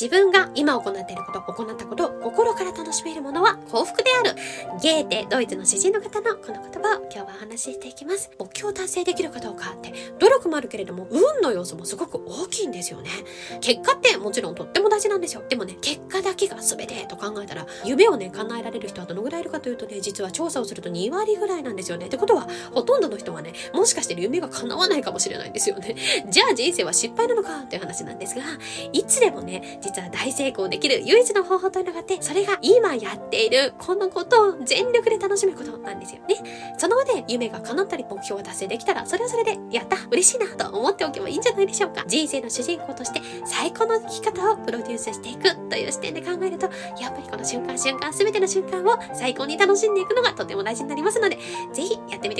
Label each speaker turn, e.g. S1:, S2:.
S1: 自分が今行っていること、行ったことを心から楽しめるものは幸福である。ゲーテ、ドイツの詩人の方のこの言葉を今日はお話ししていきます。目標達成できるかどうかって、努力もあるけれども、運の要素もすごく大きいんですよね。結果ってもちろんとっても大事なんですよ。でもね、結だけが全てと考えたら、夢をね、叶えられる人はどのぐらいいるかというとね、実は調査をすると2割ぐらいなんですよね。ってことは、ほとんどの人はね、もしかして夢が叶わないかもしれないんですよね。じゃあ人生は失敗なのかっていう話なんですが、いつでもね、実は大成功できる唯一の方法というのがあって、それが今やっているこのことを全力で楽しむことなんですよね。その上で夢が叶ったり目標を達成できたら、それはそれで、やった嬉しいなと思っておけばいいんじゃないでしょうか。人生の主人公として最高の生き方をプロデュースしていくという視点で考えると、やっぱりこの瞬間瞬間、すべての瞬間を最高に楽しんでいくのがとても大事になりますので、ぜひやってみてください。